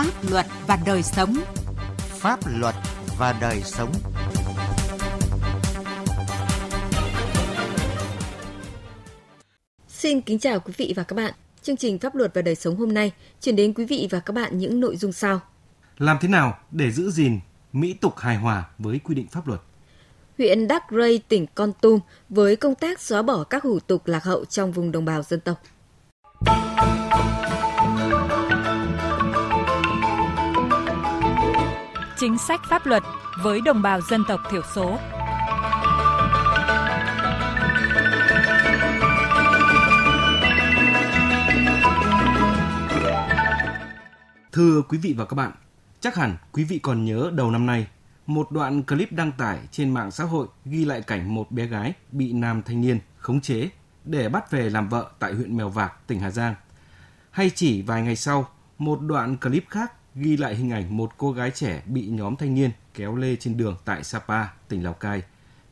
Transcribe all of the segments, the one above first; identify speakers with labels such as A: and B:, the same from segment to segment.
A: pháp luật và đời sống.
B: Pháp luật và đời sống.
C: Xin kính chào quý vị và các bạn. Chương trình Pháp luật và đời sống hôm nay chuyển đến quý vị và các bạn những nội dung sau.
D: Làm thế nào để giữ gìn mỹ tục hài hòa với quy định pháp luật?
C: Huyện Đắc Rây, tỉnh Con Tum với công tác xóa bỏ các hủ tục lạc hậu trong vùng đồng bào dân tộc.
A: Chính sách pháp luật với đồng bào dân tộc thiểu số.
D: Thưa quý vị và các bạn, chắc hẳn quý vị còn nhớ đầu năm nay, một đoạn clip đăng tải trên mạng xã hội ghi lại cảnh một bé gái bị nam thanh niên khống chế để bắt về làm vợ tại huyện Mèo Vạc, tỉnh Hà Giang. Hay chỉ vài ngày sau, một đoạn clip khác ghi lại hình ảnh một cô gái trẻ bị nhóm thanh niên kéo lê trên đường tại Sapa, tỉnh Lào Cai,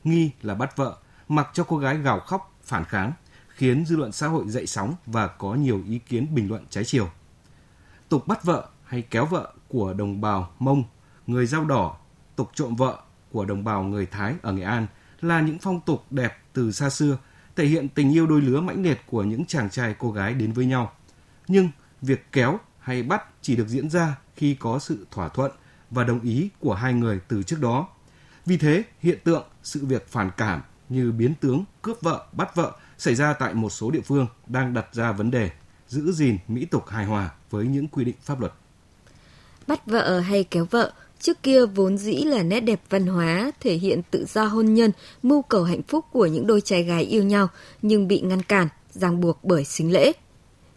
D: nghi là bắt vợ, mặc cho cô gái gào khóc, phản kháng, khiến dư luận xã hội dậy sóng và có nhiều ý kiến bình luận trái chiều. Tục bắt vợ hay kéo vợ của đồng bào Mông, người dao đỏ, tục trộm vợ của đồng bào người Thái ở Nghệ An là những phong tục đẹp từ xa xưa, thể hiện tình yêu đôi lứa mãnh liệt của những chàng trai cô gái đến với nhau. Nhưng việc kéo hay bắt chỉ được diễn ra khi có sự thỏa thuận và đồng ý của hai người từ trước đó. Vì thế, hiện tượng sự việc phản cảm như biến tướng cướp vợ, bắt vợ xảy ra tại một số địa phương đang đặt ra vấn đề giữ gìn mỹ tục hài hòa với những quy định pháp luật.
C: Bắt vợ hay kéo vợ trước kia vốn dĩ là nét đẹp văn hóa thể hiện tự do hôn nhân, mưu cầu hạnh phúc của những đôi trai gái yêu nhau nhưng bị ngăn cản, ràng buộc bởi xính lễ.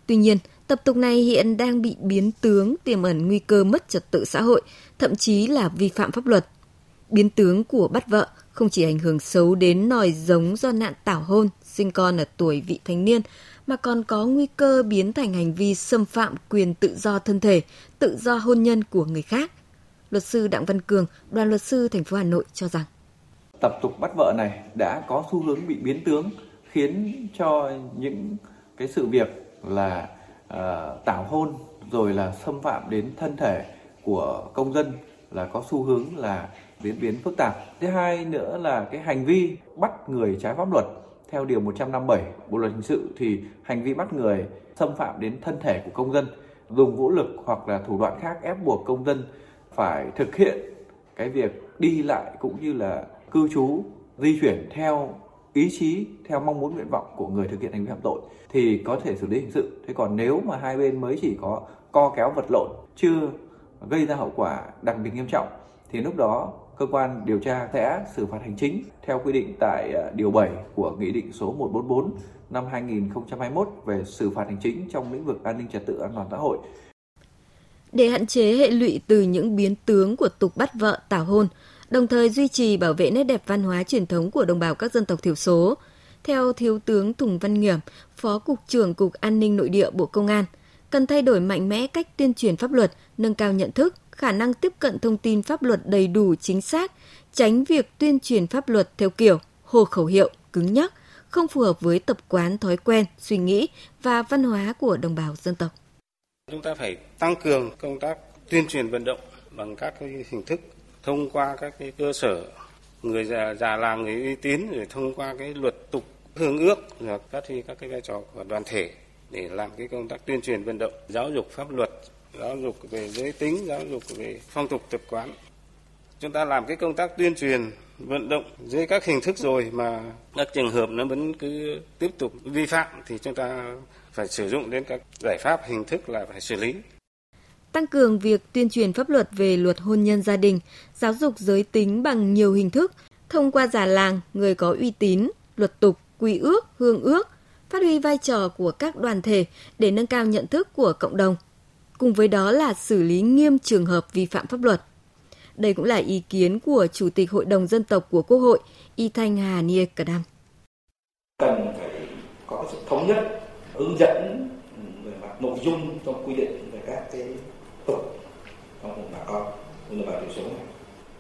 C: Tuy nhiên, tập tục này hiện đang bị biến tướng tiềm ẩn nguy cơ mất trật tự xã hội, thậm chí là vi phạm pháp luật. Biến tướng của bắt vợ không chỉ ảnh hưởng xấu đến nòi giống do nạn tảo hôn, sinh con ở tuổi vị thành niên, mà còn có nguy cơ biến thành hành vi xâm phạm quyền tự do thân thể, tự do hôn nhân của người khác. Luật sư Đặng Văn Cường, đoàn luật sư thành phố Hà Nội cho rằng
E: tập tục bắt vợ này đã có xu hướng bị biến tướng khiến cho những cái sự việc là Ờ, uh, tảo hôn rồi là xâm phạm đến thân thể của công dân là có xu hướng là diễn biến phức tạp. Thứ hai nữa là cái hành vi bắt người trái pháp luật theo điều 157 Bộ luật hình sự thì hành vi bắt người xâm phạm đến thân thể của công dân, dùng vũ lực hoặc là thủ đoạn khác ép buộc công dân phải thực hiện cái việc đi lại cũng như là cư trú, di chuyển theo ý chí, theo mong muốn nguyện vọng của người thực hiện hành vi phạm tội thì có thể xử lý hình sự. Thế còn nếu mà hai bên mới chỉ có co kéo vật lộn chưa gây ra hậu quả đặc biệt nghiêm trọng thì lúc đó cơ quan điều tra sẽ xử phạt hành chính theo quy định tại ờ, điều 7 của Nghị định số 144 năm 2021 về xử phạt hành chính trong lĩnh vực an ninh trật tự an toàn xã hội.
C: Để hạn chế hệ lụy từ những biến tướng của tục bắt vợ tảo hôn, đồng thời duy trì bảo vệ nét đẹp văn hóa truyền thống của đồng bào các dân tộc thiểu số, theo Thiếu tướng Tùng Văn Nghiệm, Phó Cục trưởng Cục An ninh Nội địa Bộ Công an, cần thay đổi mạnh mẽ cách tuyên truyền pháp luật, nâng cao nhận thức, khả năng tiếp cận thông tin pháp luật đầy đủ chính xác, tránh việc tuyên truyền pháp luật theo kiểu hồ khẩu hiệu, cứng nhắc, không phù hợp với tập quán, thói quen, suy nghĩ và văn hóa của đồng bào dân tộc.
F: Chúng ta phải tăng cường công tác tuyên truyền vận động bằng các hình thức thông qua các cái cơ sở người già, già làng người uy tín rồi thông qua cái luật tục hương ước và phát huy các cái vai trò của đoàn thể để làm cái công tác tuyên truyền vận động giáo dục pháp luật giáo dục về giới tính giáo dục về phong tục tập quán. Chúng ta làm cái công tác tuyên truyền vận động dưới các hình thức rồi mà các trường hợp nó vẫn cứ tiếp tục vi phạm thì chúng ta phải sử dụng đến các giải pháp hình thức là phải xử lý
C: tăng cường việc tuyên truyền pháp luật về luật hôn nhân gia đình, giáo dục giới tính bằng nhiều hình thức, thông qua già làng, người có uy tín, luật tục, quy ước, hương ước, phát huy vai trò của các đoàn thể để nâng cao nhận thức của cộng đồng. Cùng với đó là xử lý nghiêm trường hợp vi phạm pháp luật. Đây cũng là ý kiến của Chủ tịch Hội đồng Dân tộc của Quốc hội Y Thanh Hà Nia Cả Đăng.
G: Cần phải có sự thống nhất, hướng dẫn ừ, về mặt nội dung trong quy định về các cái tục trong vùng bà con, vùng đồng bào thiểu số này.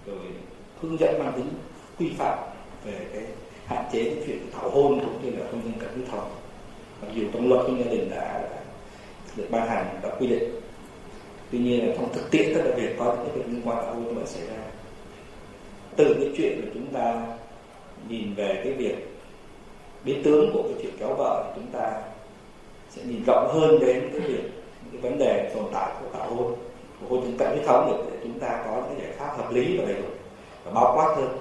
G: Rồi hướng dẫn mang tính quy phạm về cái hạn chế chuyện thảo hôn cũng như là hôn nhân cận huyết thống mặc dù trong luật hôn gia đình đã được ban hành đã quy định. Tuy nhiên là trong thực tiễn rất là việc có những việc liên quan tảo hôn như xảy ra. Từ cái chuyện là chúng ta nhìn về cái việc biến tướng của cái chuyện kéo vợ chúng ta sẽ nhìn rộng hơn đến cái việc cái vấn đề tồn tại của tảo hôn của hôn nhân cận huyết thống để chúng ta có những giải pháp hợp lý và đầy đủ và bao quát hơn.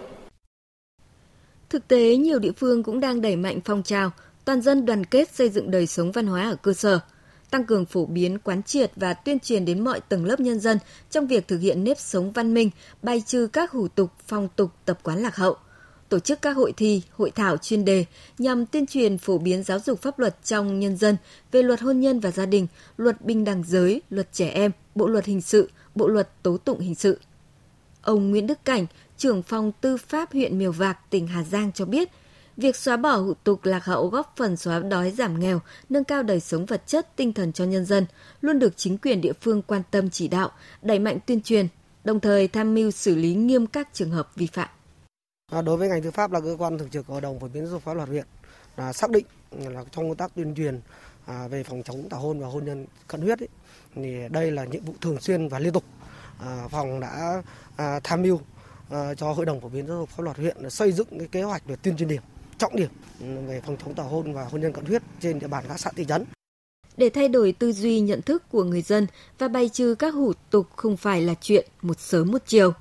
C: Thực tế, nhiều địa phương cũng đang đẩy mạnh phong trào toàn dân đoàn kết xây dựng đời sống văn hóa ở cơ sở, tăng cường phổ biến quán triệt và tuyên truyền đến mọi tầng lớp nhân dân trong việc thực hiện nếp sống văn minh, bài trừ các hủ tục, phong tục, tập quán lạc hậu tổ chức các hội thi, hội thảo chuyên đề nhằm tuyên truyền phổ biến giáo dục pháp luật trong nhân dân về luật hôn nhân và gia đình, luật bình đẳng giới, luật trẻ em, bộ luật hình sự, bộ luật tố tụng hình sự. Ông Nguyễn Đức Cảnh, trưởng phòng tư pháp huyện Miều Vạc, tỉnh Hà Giang cho biết, việc xóa bỏ hủ tục lạc hậu góp phần xóa đói giảm nghèo, nâng cao đời sống vật chất, tinh thần cho nhân dân, luôn được chính quyền địa phương quan tâm chỉ đạo, đẩy mạnh tuyên truyền, đồng thời tham mưu xử lý nghiêm các trường hợp vi phạm.
H: Đối với ngành tư pháp là cơ quan thường trực hội đồng phổ biến giáo dục pháp luật huyện là xác định là trong công tác tuyên truyền à, về phòng chống tảo hôn và hôn nhân cận huyết ấy, thì đây là nhiệm vụ thường xuyên và liên tục. À, phòng đã à, tham mưu cho hội đồng phổ biến giáo dục pháp luật huyện xây dựng cái kế hoạch về tuyên truyền điểm trọng điểm ừ, về phòng chống tảo hôn và hôn nhân cận huyết trên địa bàn các xã thị trấn.
C: Để thay đổi tư duy nhận thức của người dân và bày trừ các hủ tục không phải là chuyện một sớm một chiều.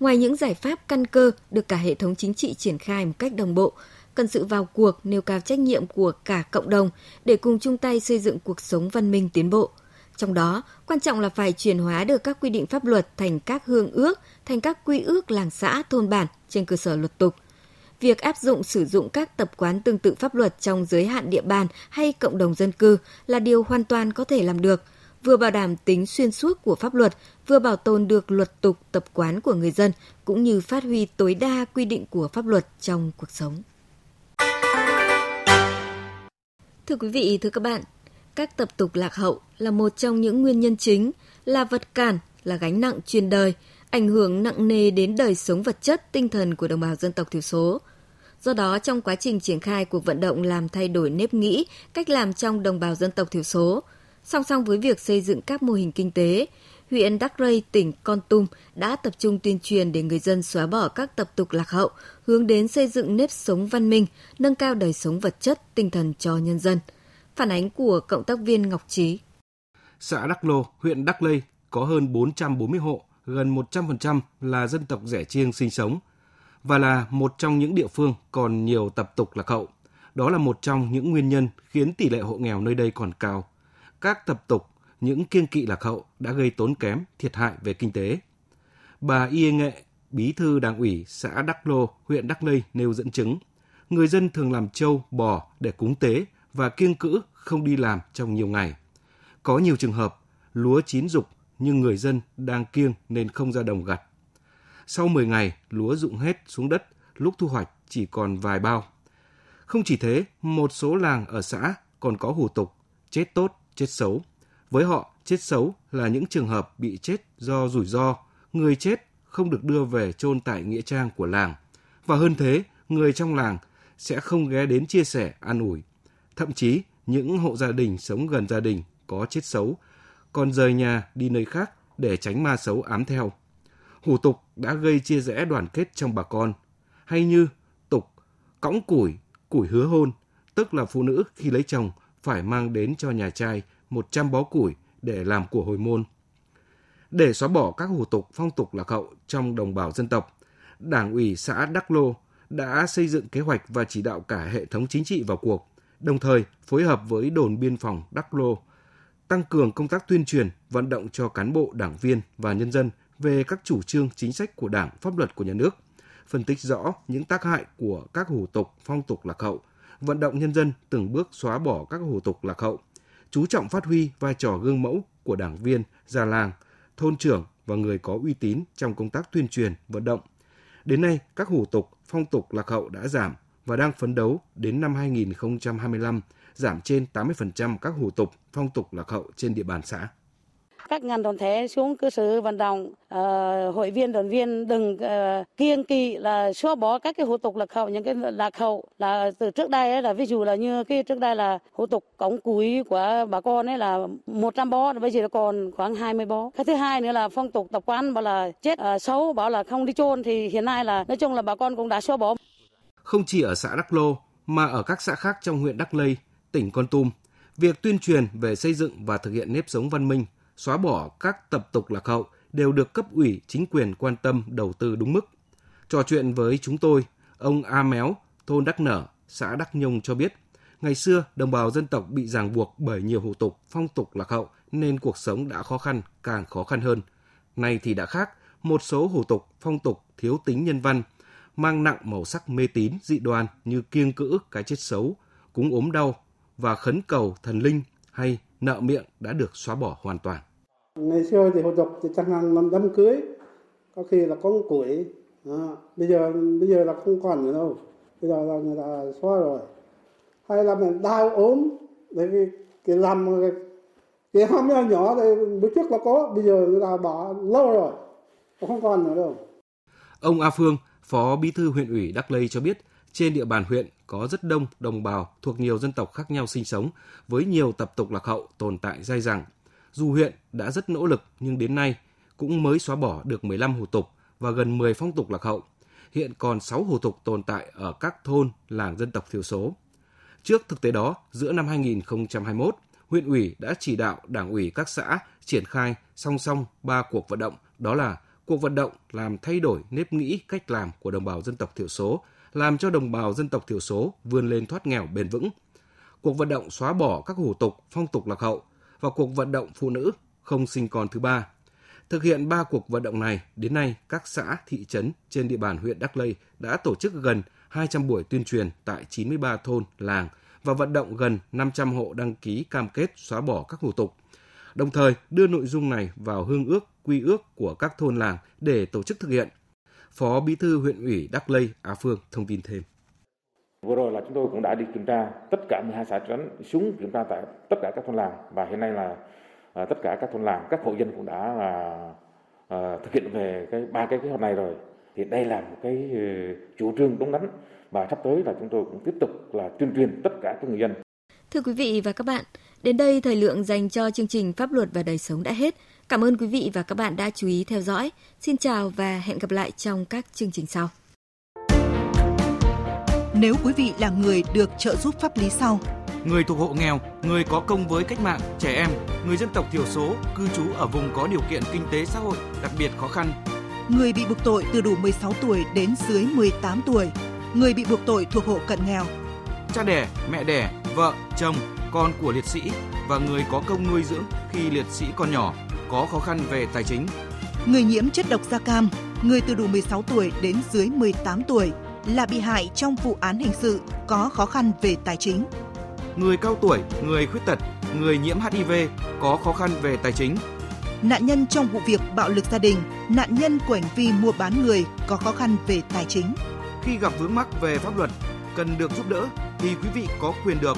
C: Ngoài những giải pháp căn cơ được cả hệ thống chính trị triển khai một cách đồng bộ, cần sự vào cuộc nêu cao trách nhiệm của cả cộng đồng để cùng chung tay xây dựng cuộc sống văn minh tiến bộ. Trong đó, quan trọng là phải chuyển hóa được các quy định pháp luật thành các hương ước, thành các quy ước làng xã thôn bản trên cơ sở luật tục. Việc áp dụng sử dụng các tập quán tương tự pháp luật trong giới hạn địa bàn hay cộng đồng dân cư là điều hoàn toàn có thể làm được – vừa bảo đảm tính xuyên suốt của pháp luật, vừa bảo tồn được luật tục tập quán của người dân, cũng như phát huy tối đa quy định của pháp luật trong cuộc sống. Thưa quý vị, thưa các bạn, các tập tục lạc hậu là một trong những nguyên nhân chính, là vật cản, là gánh nặng truyền đời, ảnh hưởng nặng nề đến đời sống vật chất, tinh thần của đồng bào dân tộc thiểu số. Do đó, trong quá trình triển khai cuộc vận động làm thay đổi nếp nghĩ, cách làm trong đồng bào dân tộc thiểu số, Song song với việc xây dựng các mô hình kinh tế, huyện Đắc Rây, tỉnh Con Tum đã tập trung tuyên truyền để người dân xóa bỏ các tập tục lạc hậu, hướng đến xây dựng nếp sống văn minh, nâng cao đời sống vật chất, tinh thần cho nhân dân. Phản ánh của cộng tác viên Ngọc Trí.
D: Xã Đắc Lô, huyện Đắc Lây có hơn 440 hộ, gần 100% là dân tộc rẻ chiêng sinh sống và là một trong những địa phương còn nhiều tập tục lạc hậu. Đó là một trong những nguyên nhân khiến tỷ lệ hộ nghèo nơi đây còn cao các tập tục, những kiêng kỵ lạc hậu đã gây tốn kém, thiệt hại về kinh tế. Bà Y Nghệ, bí thư đảng ủy xã Đắc Lô, huyện Đắc Lây nêu dẫn chứng, người dân thường làm trâu, bò để cúng tế và kiêng cữ không đi làm trong nhiều ngày. Có nhiều trường hợp lúa chín rục nhưng người dân đang kiêng nên không ra đồng gặt. Sau 10 ngày, lúa rụng hết xuống đất, lúc thu hoạch chỉ còn vài bao. Không chỉ thế, một số làng ở xã còn có hủ tục chết tốt chết xấu. Với họ, chết xấu là những trường hợp bị chết do rủi ro, người chết không được đưa về chôn tại nghĩa trang của làng. Và hơn thế, người trong làng sẽ không ghé đến chia sẻ, an ủi. Thậm chí, những hộ gia đình sống gần gia đình có chết xấu, còn rời nhà đi nơi khác để tránh ma xấu ám theo. Hủ tục đã gây chia rẽ đoàn kết trong bà con. Hay như tục, cõng củi, củi hứa hôn, tức là phụ nữ khi lấy chồng phải mang đến cho nhà trai 100 bó củi để làm của hồi môn. Để xóa bỏ các hủ tục phong tục lạc hậu trong đồng bào dân tộc, Đảng ủy xã Đắc Lô đã xây dựng kế hoạch và chỉ đạo cả hệ thống chính trị vào cuộc, đồng thời phối hợp với đồn biên phòng Đắc Lô, tăng cường công tác tuyên truyền, vận động cho cán bộ, đảng viên và nhân dân về các chủ trương chính sách của Đảng, pháp luật của nhà nước, phân tích rõ những tác hại của các hủ tục, phong tục lạc hậu, vận động nhân dân từng bước xóa bỏ các hủ tục lạc hậu, chú trọng phát huy vai trò gương mẫu của đảng viên, già làng, thôn trưởng và người có uy tín trong công tác tuyên truyền, vận động. Đến nay, các hủ tục, phong tục lạc hậu đã giảm và đang phấn đấu đến năm 2025 giảm trên 80% các hủ tục, phong tục lạc hậu trên địa bàn xã
I: các ngành đoàn thể xuống cơ sở vận động uh, hội viên đoàn viên đừng uh, kiêng kỵ là xóa bỏ các cái hủ tục lạc hậu những cái lạc hậu là từ trước đây ấy, là ví dụ là như cái trước đây là hủ tục cống cúi của bà con ấy là 100 bó bây giờ còn khoảng 20 bó. Cái thứ hai nữa là phong tục tập quán bảo là chết uh, xấu bảo là không đi chôn thì hiện nay là nói chung là bà con cũng đã xóa bỏ.
D: Không chỉ ở xã Đắc Lô mà ở các xã khác trong huyện Đắc Lây, tỉnh Con Tum, việc tuyên truyền về xây dựng và thực hiện nếp sống văn minh, xóa bỏ các tập tục lạc hậu đều được cấp ủy chính quyền quan tâm đầu tư đúng mức. Trò chuyện với chúng tôi, ông A Méo, thôn Đắc Nở, xã Đắc Nhung cho biết, ngày xưa đồng bào dân tộc bị ràng buộc bởi nhiều hủ tục, phong tục lạc hậu nên cuộc sống đã khó khăn, càng khó khăn hơn. Nay thì đã khác, một số hủ tục, phong tục thiếu tính nhân văn, mang nặng màu sắc mê tín, dị đoan như kiêng cữ cái chết xấu, cúng ốm đau và khấn cầu thần linh hay nợ miệng đã được xóa bỏ hoàn toàn.
J: Ngày xưa thì hủ tục thì chẳng hạn làm đám cưới, có khi là con củi, à, bây giờ bây giờ là không còn nữa đâu, bây giờ là người ta xóa rồi. Hay là mình đau ốm, bởi vì cái làm cái, cái hóm nhỏ nhỏ thì bữa trước là có, bây giờ người ta bỏ lâu rồi, không còn nữa đâu.
D: Ông A Phương, Phó Bí thư huyện ủy Đắc Lây cho biết, trên địa bàn huyện có rất đông đồng bào thuộc nhiều dân tộc khác nhau sinh sống với nhiều tập tục lạc hậu tồn tại dai dẳng. Dù huyện đã rất nỗ lực nhưng đến nay cũng mới xóa bỏ được 15 hủ tục và gần 10 phong tục lạc hậu. Hiện còn 6 hủ tục tồn tại ở các thôn, làng dân tộc thiểu số. Trước thực tế đó, giữa năm 2021, huyện ủy đã chỉ đạo đảng ủy các xã triển khai song song ba cuộc vận động đó là cuộc vận động làm thay đổi nếp nghĩ cách làm của đồng bào dân tộc thiểu số, làm cho đồng bào dân tộc thiểu số vươn lên thoát nghèo bền vững. Cuộc vận động xóa bỏ các hủ tục, phong tục lạc hậu và cuộc vận động phụ nữ không sinh con thứ ba. Thực hiện ba cuộc vận động này, đến nay các xã, thị trấn trên địa bàn huyện Đắc Lây đã tổ chức gần 200 buổi tuyên truyền tại 93 thôn, làng và vận động gần 500 hộ đăng ký cam kết xóa bỏ các hủ tục. Đồng thời đưa nội dung này vào hương ước quy ước của các thôn làng để tổ chức thực hiện. Phó Bí thư huyện ủy Đắc Lây Á Phương thông tin thêm.
K: Vừa rồi là chúng tôi cũng đã đi kiểm tra tất cả 12 xã trấn xuống kiểm tra tại tất cả các thôn làng và hiện nay là à, tất cả các thôn làng, các hộ dân cũng đã là à, thực hiện về cái ba cái kế hoạch này rồi. Thì đây là một cái ừ, chủ trương đúng đắn và sắp tới là chúng tôi cũng tiếp tục là tuyên truyền tất cả các người dân.
C: Thưa quý vị và các bạn, đến đây thời lượng dành cho chương trình Pháp luật và đời sống đã hết. Cảm ơn quý vị và các bạn đã chú ý theo dõi. Xin chào và hẹn gặp lại trong các chương trình sau.
L: Nếu quý vị là người được trợ giúp pháp lý sau,
D: người thuộc hộ nghèo, người có công với cách mạng, trẻ em, người dân tộc thiểu số, cư trú ở vùng có điều kiện kinh tế xã hội đặc biệt khó khăn,
L: người bị buộc tội từ đủ 16 tuổi đến dưới 18 tuổi, người bị buộc tội thuộc hộ cận nghèo,
D: cha đẻ, mẹ đẻ, vợ, chồng, con của liệt sĩ và người có công nuôi dưỡng khi liệt sĩ còn nhỏ có khó khăn về tài chính.
L: Người nhiễm chất độc da cam, người từ đủ 16 tuổi đến dưới 18 tuổi là bị hại trong vụ án hình sự có khó khăn về tài chính.
D: Người cao tuổi, người khuyết tật, người nhiễm HIV có khó khăn về tài chính.
L: Nạn nhân trong vụ việc bạo lực gia đình, nạn nhân của hành vi mua bán người có khó khăn về tài chính.
D: Khi gặp vướng mắc về pháp luật, cần được giúp đỡ thì quý vị có quyền được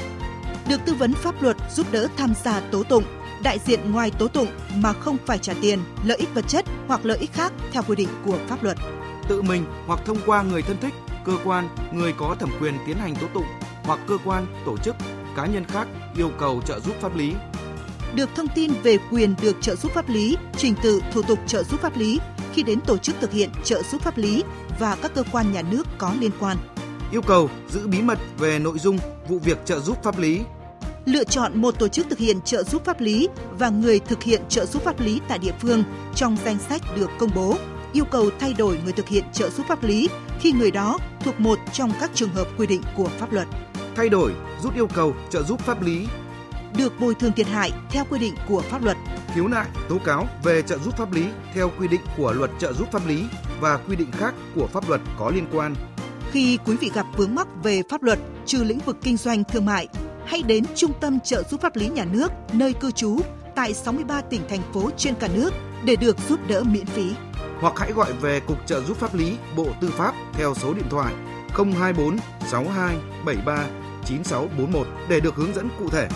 L: được tư vấn pháp luật giúp đỡ tham gia tố tụng, đại diện ngoài tố tụng mà không phải trả tiền, lợi ích vật chất hoặc lợi ích khác theo quy định của pháp luật.
D: Tự mình hoặc thông qua người thân thích, cơ quan, người có thẩm quyền tiến hành tố tụng hoặc cơ quan, tổ chức, cá nhân khác yêu cầu trợ giúp pháp lý.
L: Được thông tin về quyền được trợ giúp pháp lý, trình tự thủ tục trợ giúp pháp lý khi đến tổ chức thực hiện trợ giúp pháp lý và các cơ quan nhà nước có liên quan.
D: Yêu cầu giữ bí mật về nội dung vụ việc trợ giúp pháp lý
L: lựa chọn một tổ chức thực hiện trợ giúp pháp lý và người thực hiện trợ giúp pháp lý tại địa phương trong danh sách được công bố, yêu cầu thay đổi người thực hiện trợ giúp pháp lý khi người đó thuộc một trong các trường hợp quy định của pháp luật.
D: Thay đổi, rút yêu cầu trợ giúp pháp lý
L: được bồi thường thiệt hại theo quy định của pháp luật.
D: Khiếu nại, tố cáo về trợ giúp pháp lý theo quy định của luật trợ giúp pháp lý và quy định khác của pháp luật có liên quan.
L: Khi quý vị gặp vướng mắc về pháp luật trừ lĩnh vực kinh doanh thương mại, hay đến Trung tâm trợ giúp pháp lý nhà nước, nơi cư trú, tại 63 tỉnh, thành phố trên cả nước để được giúp đỡ miễn phí.
D: Hoặc hãy gọi về Cục trợ giúp pháp lý Bộ Tư pháp theo số điện thoại 024 62 73 9641 để được hướng dẫn cụ thể.